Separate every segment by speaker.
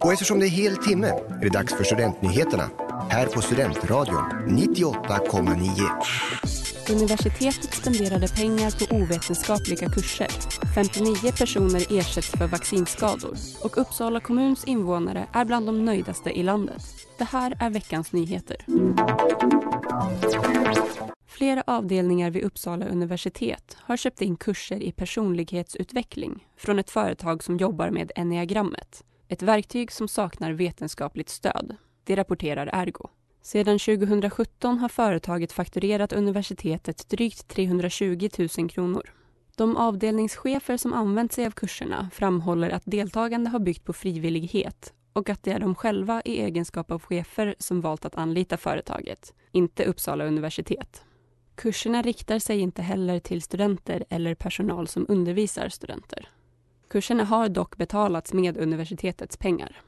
Speaker 1: Och eftersom det är hel timme är det dags för Studentnyheterna här på Studentradion 98,9.
Speaker 2: Universitetet spenderade pengar på ovetenskapliga kurser. 59 personer ersätts för vaccinskador och Uppsala kommuns invånare är bland de nöjdaste i landet. Det här är veckans nyheter. Flera avdelningar vid Uppsala universitet har köpt in kurser i personlighetsutveckling från ett företag som jobbar med enneagrammet. Ett verktyg som saknar vetenskapligt stöd. Det rapporterar Ergo. Sedan 2017 har företaget fakturerat universitetet drygt 320 000 kronor. De avdelningschefer som använt sig av kurserna framhåller att deltagande har byggt på frivillighet och att det är de själva i egenskap av chefer som valt att anlita företaget, inte Uppsala universitet. Kurserna riktar sig inte heller till studenter eller personal som undervisar studenter. Kurserna har dock betalats med universitetets pengar.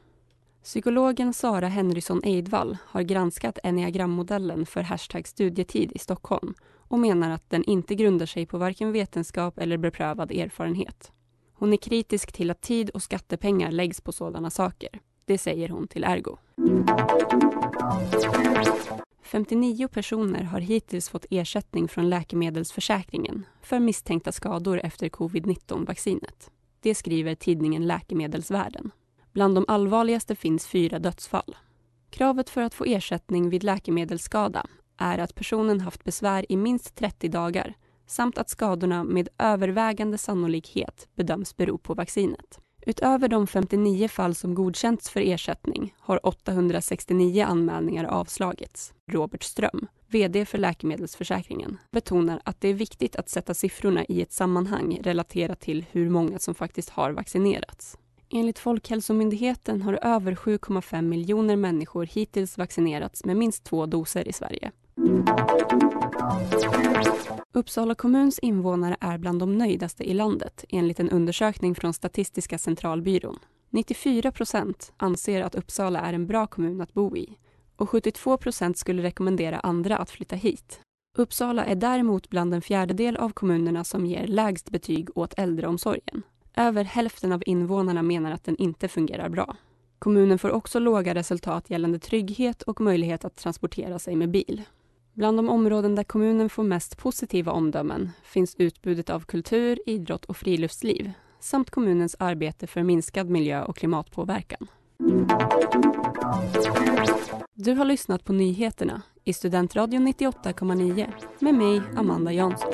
Speaker 2: Psykologen Sara Henrysson Eidvall har granskat enneagrammodellen för hashtag studietid i Stockholm och menar att den inte grundar sig på varken vetenskap eller beprövad erfarenhet. Hon är kritisk till att tid och skattepengar läggs på sådana saker. Det säger hon till Ergo. 59 personer har hittills fått ersättning från Läkemedelsförsäkringen för misstänkta skador efter covid-19-vaccinet. Det skriver tidningen Läkemedelsvärlden. Bland de allvarligaste finns fyra dödsfall. Kravet för att få ersättning vid läkemedelsskada är att personen haft besvär i minst 30 dagar samt att skadorna med övervägande sannolikhet bedöms bero på vaccinet. Utöver de 59 fall som godkänts för ersättning har 869 anmälningar avslagits. Robert Ström, VD för Läkemedelsförsäkringen, betonar att det är viktigt att sätta siffrorna i ett sammanhang relaterat till hur många som faktiskt har vaccinerats. Enligt Folkhälsomyndigheten har över 7,5 miljoner människor hittills vaccinerats med minst två doser i Sverige. Uppsala kommuns invånare är bland de nöjdaste i landet enligt en undersökning från Statistiska centralbyrån. 94 procent anser att Uppsala är en bra kommun att bo i och 72 procent skulle rekommendera andra att flytta hit. Uppsala är däremot bland en fjärdedel av kommunerna som ger lägst betyg åt äldreomsorgen. Över hälften av invånarna menar att den inte fungerar bra. Kommunen får också låga resultat gällande trygghet och möjlighet att transportera sig med bil. Bland de områden där kommunen får mest positiva omdömen finns utbudet av kultur, idrott och friluftsliv samt kommunens arbete för minskad miljö och klimatpåverkan. Du har lyssnat på nyheterna i Studentradion 98,9 med mig, Amanda Jansson.